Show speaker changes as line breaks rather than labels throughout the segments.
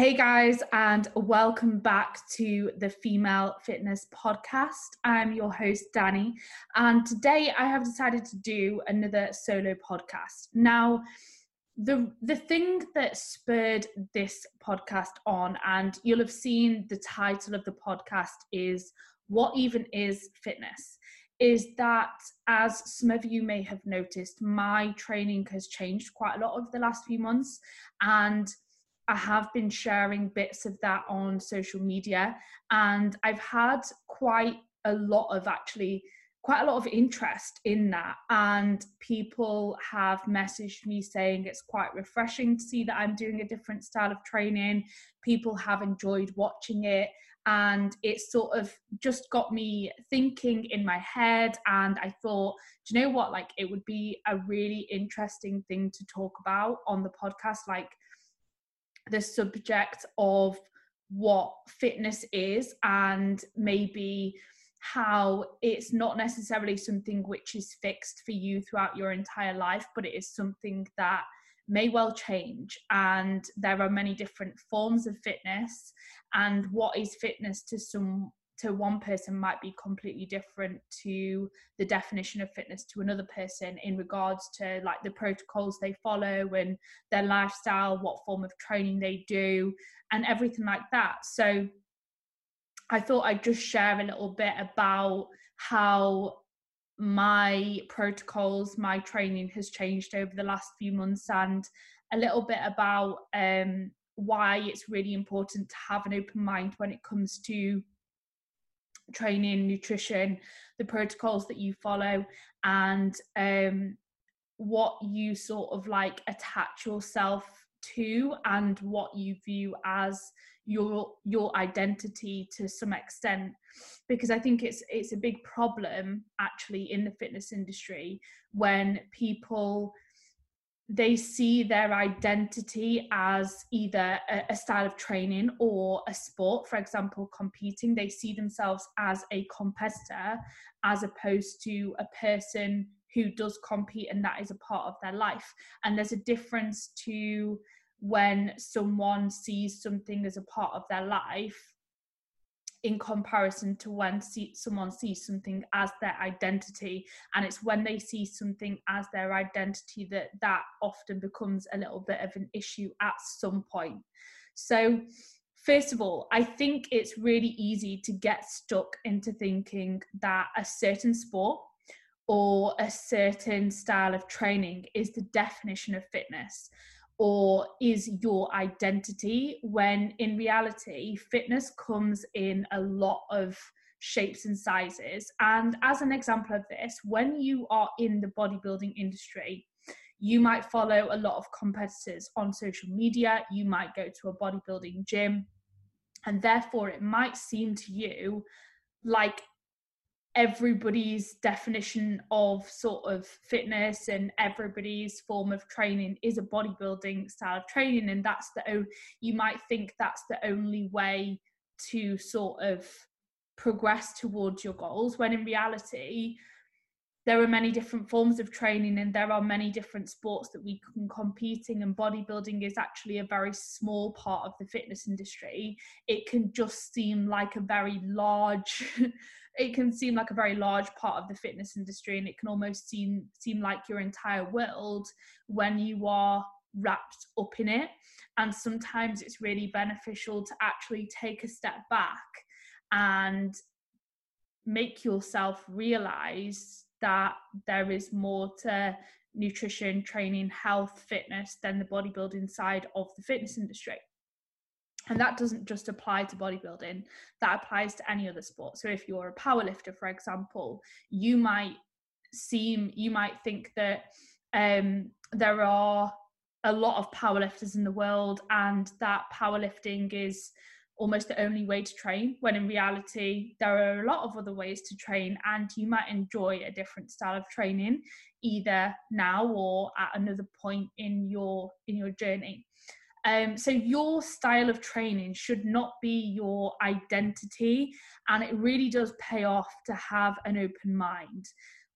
Hey guys, and welcome back to the Female Fitness Podcast. I'm your host, Danni, and today I have decided to do another solo podcast. Now, the the thing that spurred this podcast on, and you'll have seen the title of the podcast is What Even Is Fitness? Is that as some of you may have noticed, my training has changed quite a lot over the last few months, and I have been sharing bits of that on social media, and I've had quite a lot of actually quite a lot of interest in that. And people have messaged me saying it's quite refreshing to see that I'm doing a different style of training. People have enjoyed watching it and it sort of just got me thinking in my head and I thought do you know what? Like it would be a really interesting thing to talk about on the podcast. Like the subject of what fitness is and maybe how it's not necessarily something which is fixed for you throughout your entire life, but it is something that may well change. And there are many different forms of fitness, and what is fitness to some to one person might be completely different to the definition of fitness to another person in regards to like the protocols they follow and their lifestyle what form of training they do and everything like that. So i thought i'd just share a little bit about how my protocols my training has changed over the last few months and a little bit about um, why it's really important to have an open mind when it comes to training, nutrition, the protocols that you follow, and um, what you sort of like attach yourself to and what you view as your your identity to some extent. Because i think it's it's a big problem actually in the fitness industry when people they see their identity as either a, a, style of training or a sport. For example competing they see themselves as a competitor as opposed to a person who does compete and that is a part of their life. And there's a difference to when someone sees something as a part of their life in comparison to when see, someone sees something as their identity. And it's when they see something as their identity that that often becomes a little bit of an issue at some point. So first of all i think it's really easy to get stuck into thinking that a certain sport or a certain style of training is the definition of fitness or is your identity when in reality fitness comes in a lot of shapes and sizes? And as an example of this when you are in the bodybuilding industry you might follow a lot of competitors on social media you might go to a bodybuilding gym and therefore it might seem to you like everybody's definition of sort of fitness and everybody's form of training is a bodybuilding style of training. And that's the you might think that's the only way to sort of progress towards your goals when in reality there are many different forms of training and there are many different sports that we can competing and bodybuilding is actually a very small part of the fitness industry. It can just seem like a very large it can seem like a very large part of the fitness industry and it can almost seem seem like your entire world when you are wrapped up in it. And sometimes it's really beneficial to actually take a step back and make yourself realize that there is more to nutrition training health fitness than the bodybuilding side of the fitness industry and that doesn't just apply to bodybuilding, that applies to any other sport. So if you're a powerlifter, for example, you might seem, you might think that um, there are a lot of powerlifters in the world and that powerlifting is almost the only way to train when in reality there are a lot of other ways to train and you might enjoy a different style of training either now or at another point in your in your journey um, so your style of training should not be your identity, and it really does pay off to have an open mind.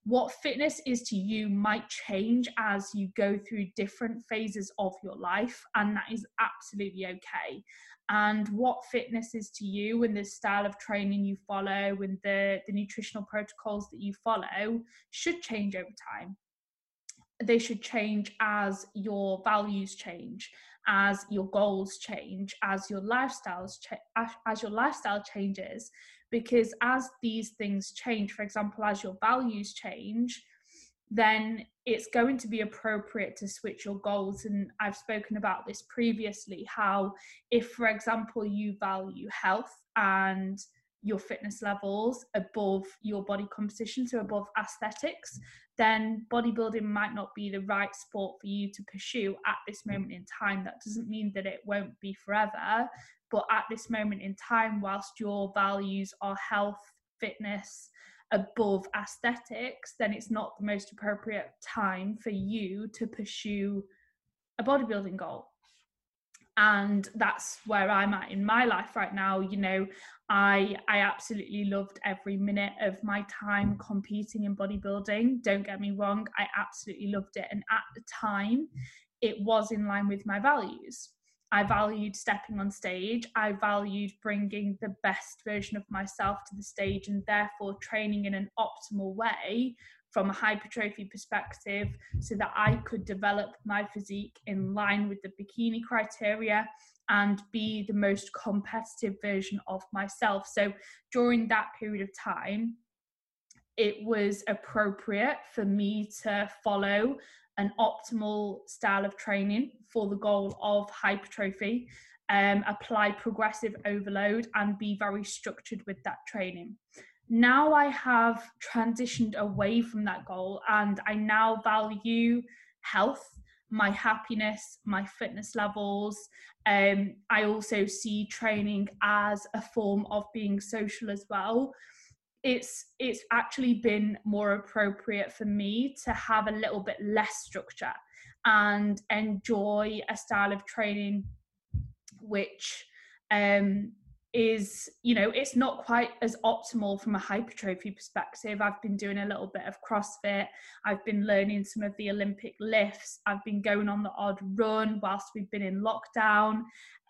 what fitness is to you might change as you go through different phases of your life, and that is absolutely okay. And what fitness is to you and the style of training you follow and the, the nutritional protocols that you follow should change over time. They should change as your values change, as your goals change, as your lifestyles cha- as your lifestyle changes because as these things change for example as your values change then it's going to be appropriate to switch your goals. And i've spoken about this previously how if for example you value health and your fitness levels above your body composition so above aesthetics then bodybuilding might not be the right sport for you to pursue at this moment in time that doesn't mean that it won't be forever but at this moment in time, whilst your values are health, fitness, above aesthetics, then it's not the most appropriate time for you to pursue a bodybuilding goal. And that's where I'm at in my life right now. You know, I I absolutely loved every minute of my time competing in bodybuilding. Don't get me wrong, I absolutely loved it. And at the time, it was in line with my values. I valued stepping on stage. I valued bringing the best version of myself to the stage and therefore training in an optimal way from a hypertrophy perspective so that I could develop my physique in line with the bikini criteria and be the most competitive version of myself. So during that period of time, it was appropriate for me to follow an optimal style of training for the goal of hypertrophy, um, apply progressive overload, and be very structured with that training. Now I have transitioned away from that goal and I now value health, my happiness, my fitness levels. Um, I also see training as a form of being social as well it's it's actually been more appropriate for me to have a little bit less structure and enjoy a style of training which um, is you know it's not quite as optimal from a hypertrophy perspective i've been doing a little bit of crossfit i've been learning some of the olympic lifts i've been going on the odd run whilst we've been in lockdown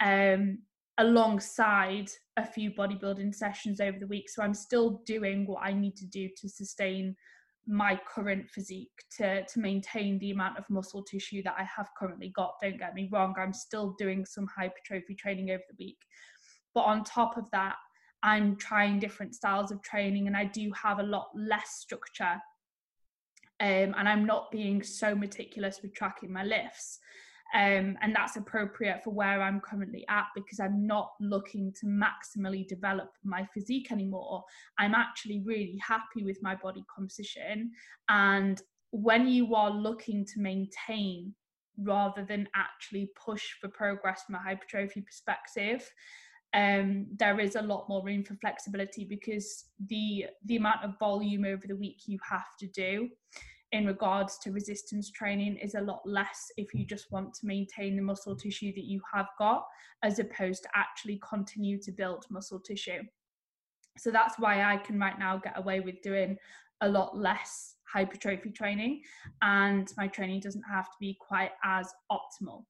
um, alongside a few bodybuilding sessions over the week. So I'm still doing what I need to do to sustain my current physique to to maintain the amount of muscle tissue that I have currently got. Don't get me wrong, I'm still doing some hypertrophy training over the week. But on top of that, I'm trying different styles of training and I do have a lot less structure. Um, and I'm not being so meticulous with tracking my lifts. Um, and that's appropriate for where I'm currently at because I'm not looking to maximally develop my physique anymore. I'm actually really happy with my body composition. And when you are looking to maintain rather than actually push for progress from a hypertrophy perspective, um, there is a lot more room for flexibility because the the amount of volume over the week you have to do in regards to resistance training is a lot less if you just want to maintain the muscle tissue that you have got as opposed to actually continue to build muscle tissue. So that's why I can right now get away with doing a lot less hypertrophy training and my training doesn't have to be quite as optimal.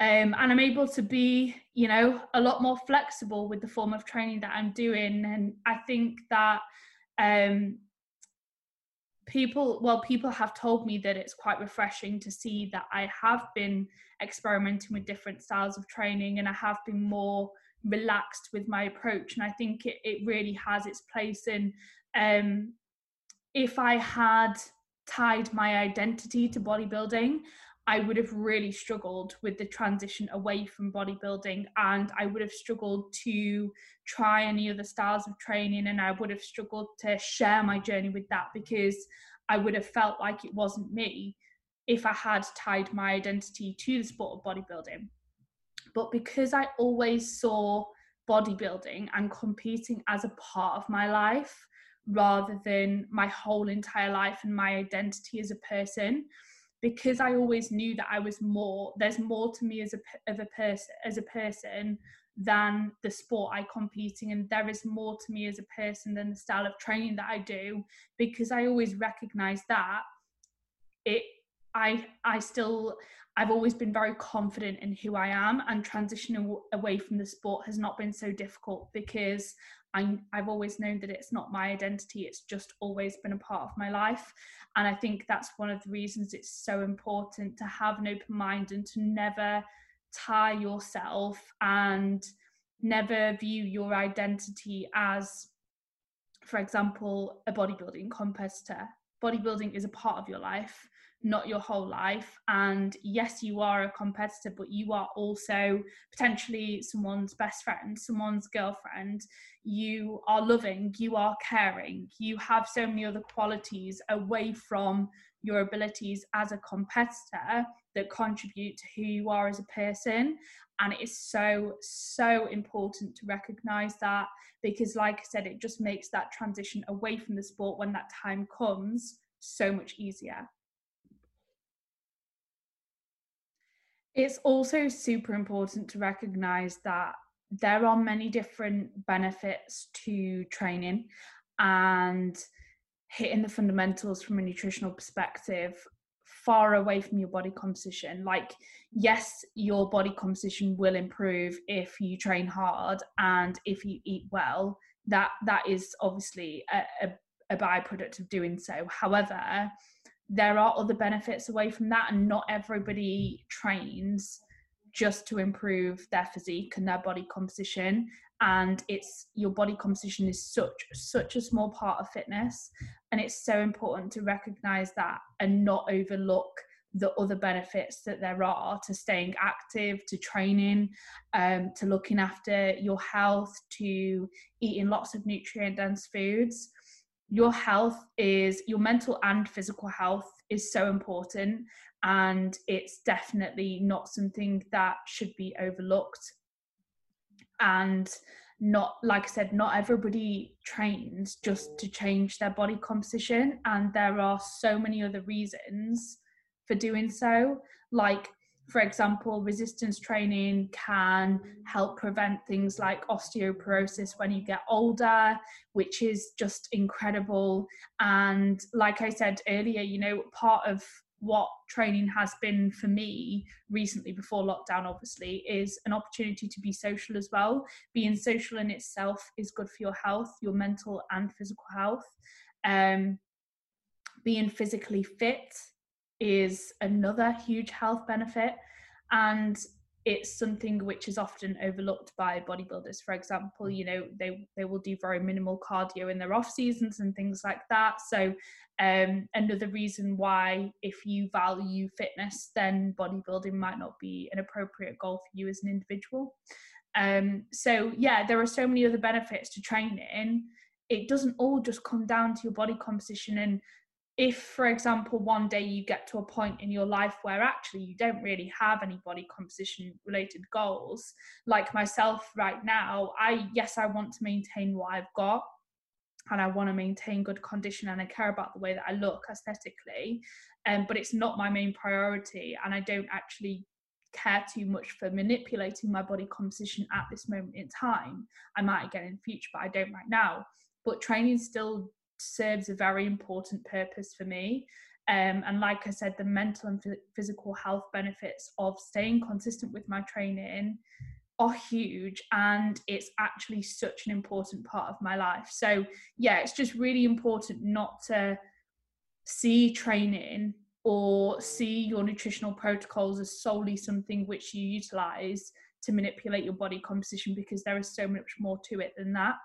Um, and I'm able to be, you know, a lot more flexible with the form of training that I'm doing. And I think that um, people well people have told me that it's quite refreshing to see that i have been experimenting with different styles of training and i have been more relaxed with my approach and i think it, it really has its place in um, if i had tied my identity to bodybuilding I would have really struggled with the transition away from bodybuilding and I would have struggled to try any other styles of training and I would have struggled to share my journey with that because I would have felt like it wasn't me if I had tied my identity to the sport of bodybuilding. But because I always saw bodybuilding and competing as a part of my life rather than my whole entire life and my identity as a person, because I always knew that I was more, there's more to me as a, of a person, as a person than the sport I competing and there is more to me as a person than the style of training that I do because I always recognize that it I I still I've always been very confident in who I am and transitioning away from the sport has not been so difficult because I, I've always known that it's not my identity, it's just always been a part of my life. And I think that's one of the reasons it's so important to have an open mind and to never tie yourself and never view your identity as, for example, a bodybuilding competitor. Bodybuilding is a part of your life not your whole life. And yes, you are a competitor, but you are also potentially someone's best friend, someone's girlfriend. You are loving, you are caring, you have so many other qualities away from your abilities as a competitor that contribute to who you are as a person. And it is so, so important to recognize that because, like I said, it just makes that transition away from the sport when that time comes so much easier. It's also super important to recognize that there are many different benefits to training and hitting the fundamentals from a nutritional perspective far away from your body composition. Like yes your body composition will improve if you train hard and if you eat well. That that is obviously a, a, a byproduct of doing so. However there are other benefits away from that and not everybody trains just to improve their physique and their body composition. And it's your body composition is such such a small part of fitness and it's so important to recognize that and not overlook the other benefits that there are to staying active to training um, to looking after your health to eating lots of nutrient dense foods your health is your mental and physical health is so important and it's definitely not something that should be overlooked. And not like i said not everybody trains just to change their body composition and there are so many other reasons for doing so. Like for example, resistance training can help prevent things like osteoporosis when you get older, which is just incredible. And like I said earlier, you know, part of what training has been for me recently before lockdown obviously is an opportunity to be social as well being social in itself is good for your health your mental and physical health um, being physically fit is another huge health benefit and it's something which is often overlooked by bodybuilders. For example you know they they will do very minimal cardio in their off seasons and things like that. So um, another reason why if you value fitness then bodybuilding might not be an appropriate goal for you as an individual. Um, so yeah there are so many other benefits to training it doesn't all just come down to your body composition and if for example one day you get to a point in your life where actually you don't really have any body composition related goals like myself right now i yes i want to maintain what i've got and i want to maintain good condition and i care about the way that i look aesthetically um, but it's not my main priority and i don't actually care too much for manipulating my body composition at this moment in time. I might again in the future but i don't right now. But training still serves a very important purpose for me. Um, and like I said, the mental and physical health benefits of staying consistent with my training are huge and it's actually such an important part of my life. So, yeah, it's just really important not to see training or see your nutritional protocols as solely something which you utilize to manipulate your body composition because there is so much more to it than that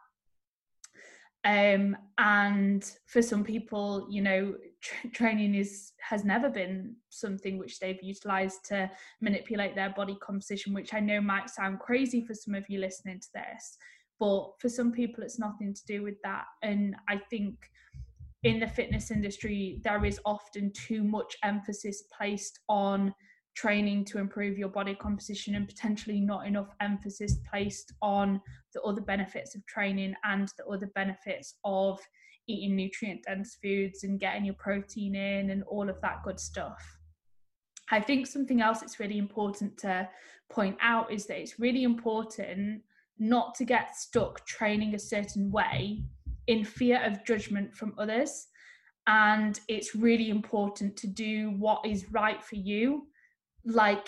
um, and for some people you know tra- training is has never been something which they've utilized to manipulate their body composition which i know might sound crazy for some of you listening to this but for some people it's nothing to do with that. And i think in the fitness industry there is often too much emphasis placed on training to improve your body composition and potentially not enough emphasis placed on the other benefits of training and the other benefits of eating nutrient dense foods and getting your protein in and all of that good stuff. I think something else that's really important to point out is that it's really important not to get stuck training a certain way in fear of judgment from others. And it's really important to do what is right for you like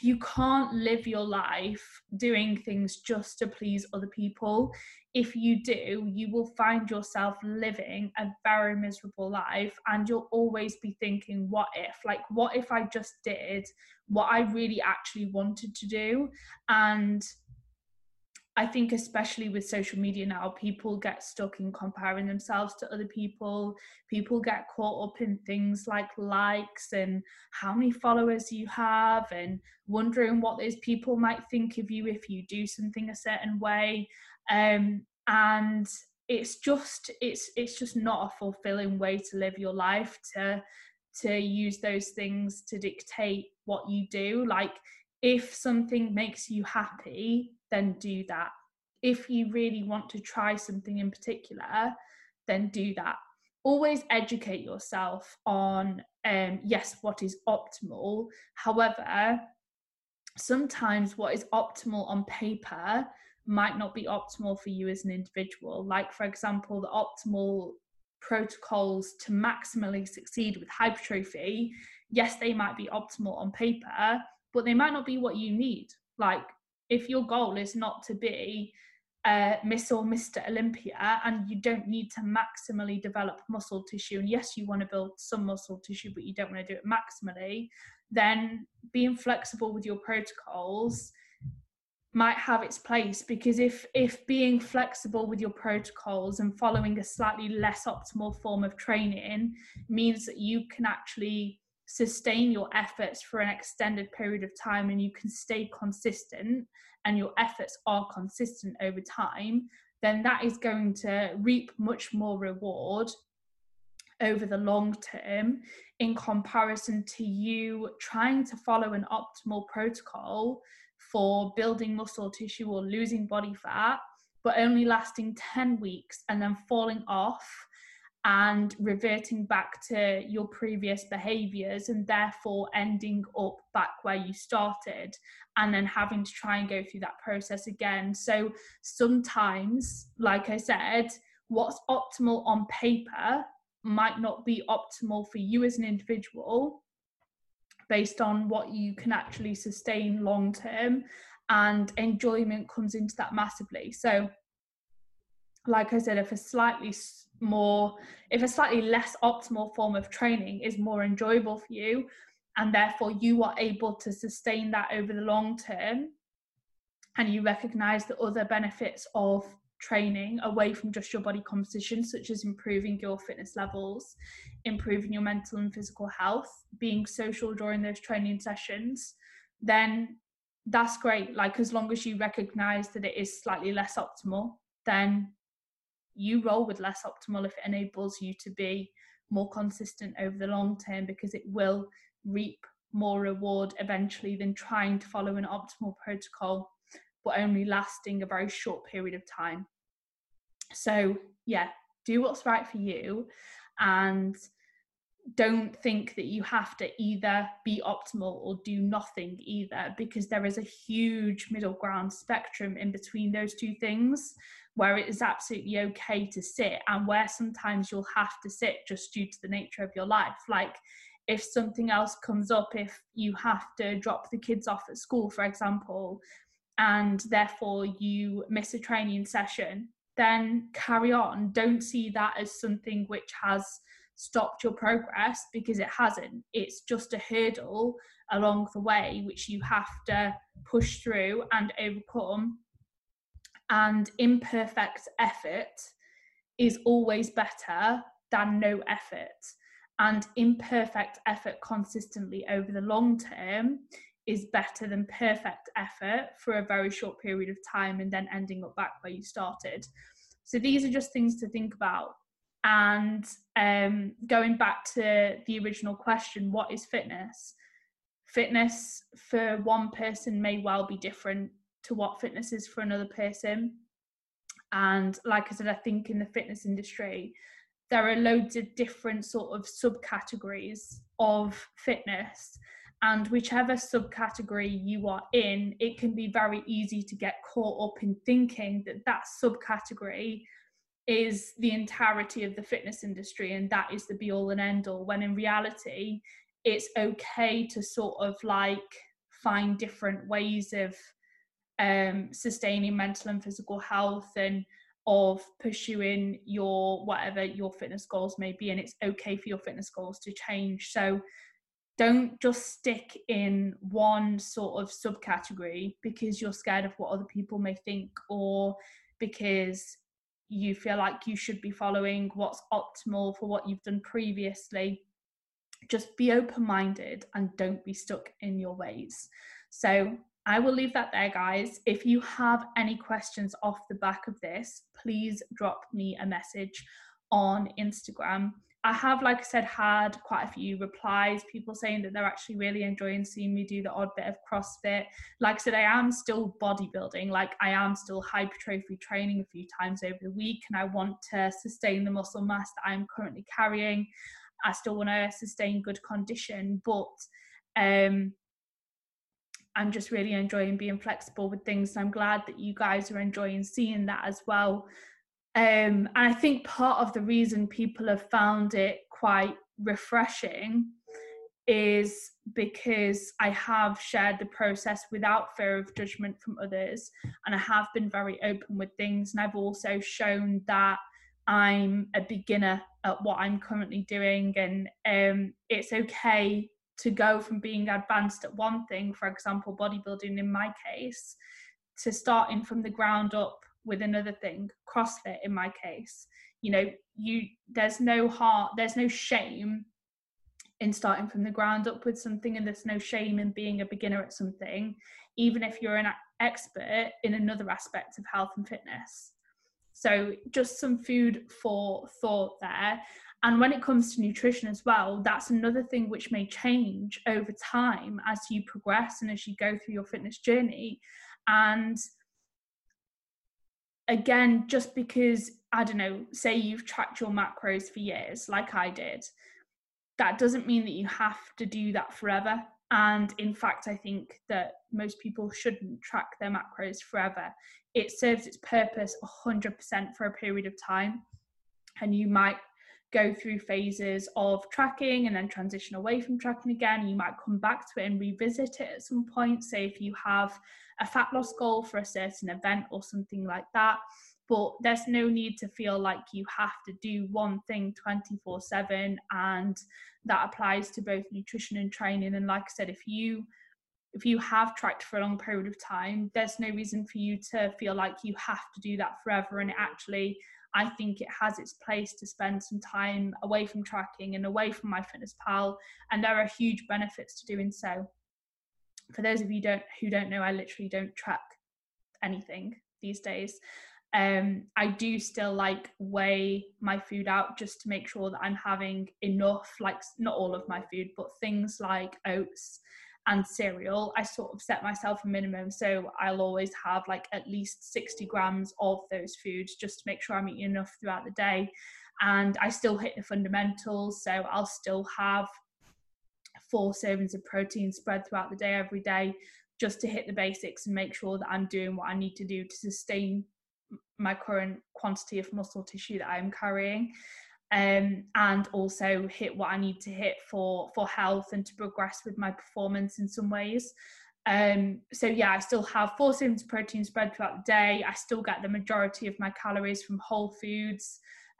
you can't live your life doing things just to please other people. If you do you will find yourself living a very miserable life and you'll always be thinking what if? Like what if i just did what i really actually wanted to do? And I think, especially with social media now, people get stuck in comparing themselves to other people. People get caught up in things like likes and how many followers you have, and wondering what those people might think of you if you do something a certain way. Um, and it's just it's it's just not a fulfilling way to live your life to to use those things to dictate what you do like if something makes you happy then do that. If you really want to try something in particular, then do that. Always educate yourself on, um, yes, what is optimal. However, sometimes what is optimal on paper might not be optimal for you as an individual. Like, for example, the optimal protocols to maximally succeed with hypertrophy, yes, they might be optimal on paper, but they might not be what you need. Like, if your goal is not to be uh, Miss or Mr. Olympia and you don't need to maximally develop muscle tissue, and yes, you want to build some muscle tissue, but you don't want to do it maximally, then being flexible with your protocols might have its place because if if being flexible with your protocols and following a slightly less optimal form of training means that you can actually sustain your efforts for an extended period of time and you can stay consistent and your efforts are consistent over time, then that is going to reap much more reward over the long term in comparison to you trying to follow an optimal protocol for building muscle tissue or losing body fat, but only lasting 10 weeks and then falling off and reverting back to your previous behaviors and therefore ending up back where you started and then having to try and go through that process again. So sometimes, like I said, what's optimal on paper might not be optimal for you as an individual based on what you can actually sustain long term and enjoyment comes into that massively. So like I said, if a slightly more if a slightly less optimal form of training is more enjoyable for you and therefore you are able to sustain that over the long term and you recognize the other benefits of training away from just your body composition such as improving your fitness levels improving your mental and physical health being social during those training sessions then that's great. Like as long as you recognize that it is slightly less optimal then you roll with less optimal if it enables you to be more consistent over the long term because it will reap more reward eventually than trying to follow an optimal protocol but only lasting a very short period of time. So, yeah, do what's right for you and don't think that you have to either be optimal or do nothing either because there is a huge middle ground spectrum in between those two things where it is absolutely okay to sit and where sometimes you'll have to sit just due to the nature of your life. Like if something else comes up if you have to drop the kids off at school for example and therefore you miss a training session then carry on. Don't see that as something which has stopped your progress because it hasn't it's just a hurdle along the way which you have to push through and overcome and imperfect effort is always better than no effort. And imperfect effort consistently over the long term is better than perfect effort for a very short period of time and then ending up back where you started. So these are just things to think about. And um, going back to the original question, what is fitness? Fitness for one person may well be different to what fitness is for another person. And like I said, I think in the fitness industry, there are loads of different sort of subcategories of fitness. And whichever subcategory you are in, it can be very easy to get caught up in thinking that that subcategory is the entirety of the fitness industry and that is the be all and end all. When in reality, it's okay to sort of like find different ways of um, sustaining mental and physical health and of pursuing your whatever your fitness goals may be and it's okay for your fitness goals to change so don't just stick in one sort of subcategory because you're scared of what other people may think or because you feel like you should be following what's optimal for what you've done previously just be open minded and don't be stuck in your ways so I will leave that there, guys. If you have any questions off the back of this, please drop me a message on Instagram. I have, like I said, had quite a few replies, people saying that they're actually really enjoying seeing me do the odd bit of CrossFit. Like I said, I am still bodybuilding, like I am still hypertrophy training a few times over the week, and I want to sustain the muscle mass that I'm currently carrying. I still want to sustain good condition, but um, I'm just really enjoying being flexible with things. So I'm glad that you guys are enjoying seeing that as well. Um, and I think part of the reason people have found it quite refreshing is because I have shared the process without fear of judgment from others, and I have been very open with things. And I've also shown that I'm a beginner at what I'm currently doing, and um, it's okay to go from being advanced at one thing, for example, bodybuilding in my case, to starting from the ground up with another thing, CrossFit in my case. You know, you there's no heart, there's no shame in starting from the ground up with something, and there's no shame in being a beginner at something, even if you're an expert in another aspect of health and fitness. So, just some food for thought there. And when it comes to nutrition as well, that's another thing which may change over time as you progress and as you go through your fitness journey. And again, just because, I don't know, say you've tracked your macros for years, like I did, that doesn't mean that you have to do that forever. And in fact, I think that most people shouldn't track their macros forever. It serves its purpose 100% for a period of time. And you might go through phases of tracking and then transition away from tracking again. You might come back to it and revisit it at some point. Say if you have a fat loss goal for a certain event or something like that. But there's no need to feel like you have to do one thing 24 7. And that applies to both nutrition and training. And like I said, if you if you have tracked for a long period of time, there's no reason for you to feel like you have to do that forever. And it actually I think it has its place to spend some time away from tracking and away from MyFitnessPal, and there are huge benefits to doing so. For those of you don't who don't know, I literally don't track anything these days. Um, I do still like weigh my food out just to make sure that I'm having enough, like not all of my food, but things like oats and cereal, I sort of set myself a minimum. So I'll always have like at least 60 grams of those foods just to make sure I'm eating enough throughout the day. And I still hit the fundamentals. So I'll still have four servings of protein spread throughout the day every day just to hit the basics and make sure that I'm doing what I need to do to sustain my current quantity of muscle tissue that I'm carrying um, and also hit what I need to hit for for health and to progress with my performance in some ways. Um, so yeah, I still have four servings of protein spread throughout the day. I still get the majority of my calories from whole foods.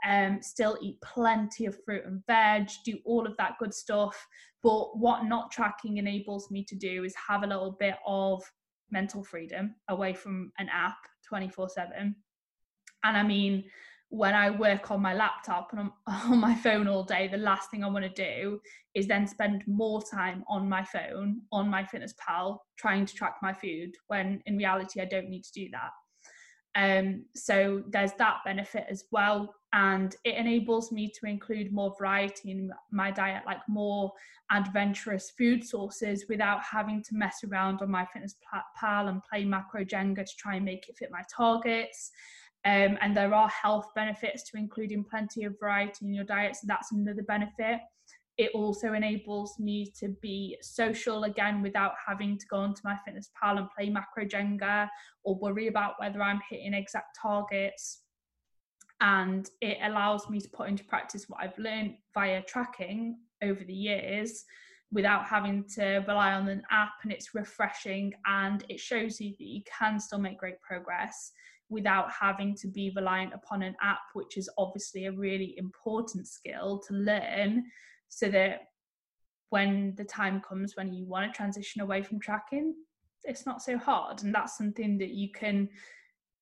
Um, still eat plenty of fruit and veg, do all of that good stuff. But what not tracking enables me to do is have a little bit of mental freedom away from an app 24 7. And I mean, when I work on my laptop and I'm on my phone all day, the last thing I want to do is then spend more time on my phone, on my fitness pal, trying to track my food when in reality I don't need to do that. Um, so there's that benefit as well. And it enables me to include more variety in my diet, like more adventurous food sources without having to mess around on my fitness pal and play macro Jenga to try and make it fit my targets. Um, and there are health benefits to including plenty of variety in your diet. So that's another benefit. it also enables me to be social again without having to go onto my fitness pal and play macro jenga or worry about whether i'm hitting exact targets and it allows me to put into practice what i've learned via tracking over the years without having to rely on an app and it's refreshing and it shows you that you can still make great progress without having to be reliant upon an app which is obviously a really important skill to learn so that when the time comes when you want to transition away from tracking it's not so hard. And that's something that you can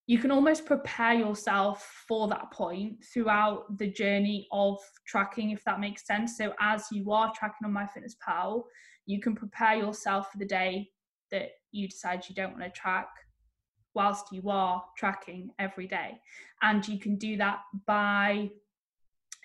you can almost prepare yourself for that point throughout the journey of tracking if that makes sense. So as you are tracking on myfitnesspal you can prepare yourself for the day that you decide you don't want to track whilst you are tracking every day. And you can do that by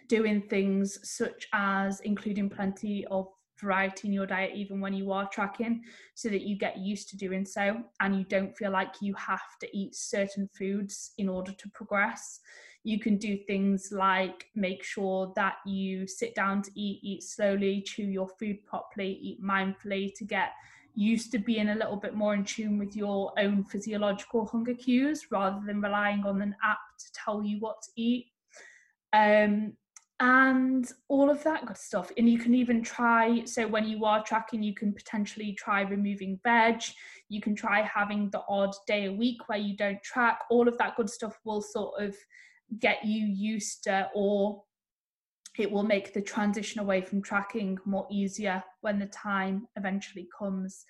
doing things such as including plenty of variety in your diet even when you are tracking so that you get used to doing so and you don't feel like you have to eat certain foods in order to progress. You can do things like make sure that you sit down to eat eat slowly chew your food properly eat mindfully to get used to being a little bit more in tune with your own physiological hunger cues rather than relying on an app to tell you what to eat um, and all of that good stuff. And you can even try, so when you are tracking, you can potentially try removing veg. You can try having the odd day a week where you don't track. All of that good stuff will sort of get you used to, or it will make the transition away from tracking more easier when the time eventually comes.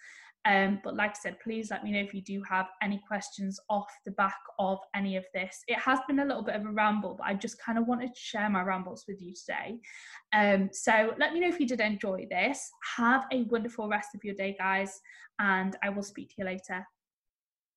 Um, but like I said, please let me know if you do have any questions off the back of any of this. It has been a little bit of a ramble, but I just kind of wanted to share my rambles with you today. Um, so let me know if you did enjoy this. Have a wonderful rest of your day, guys, and I will speak to you later.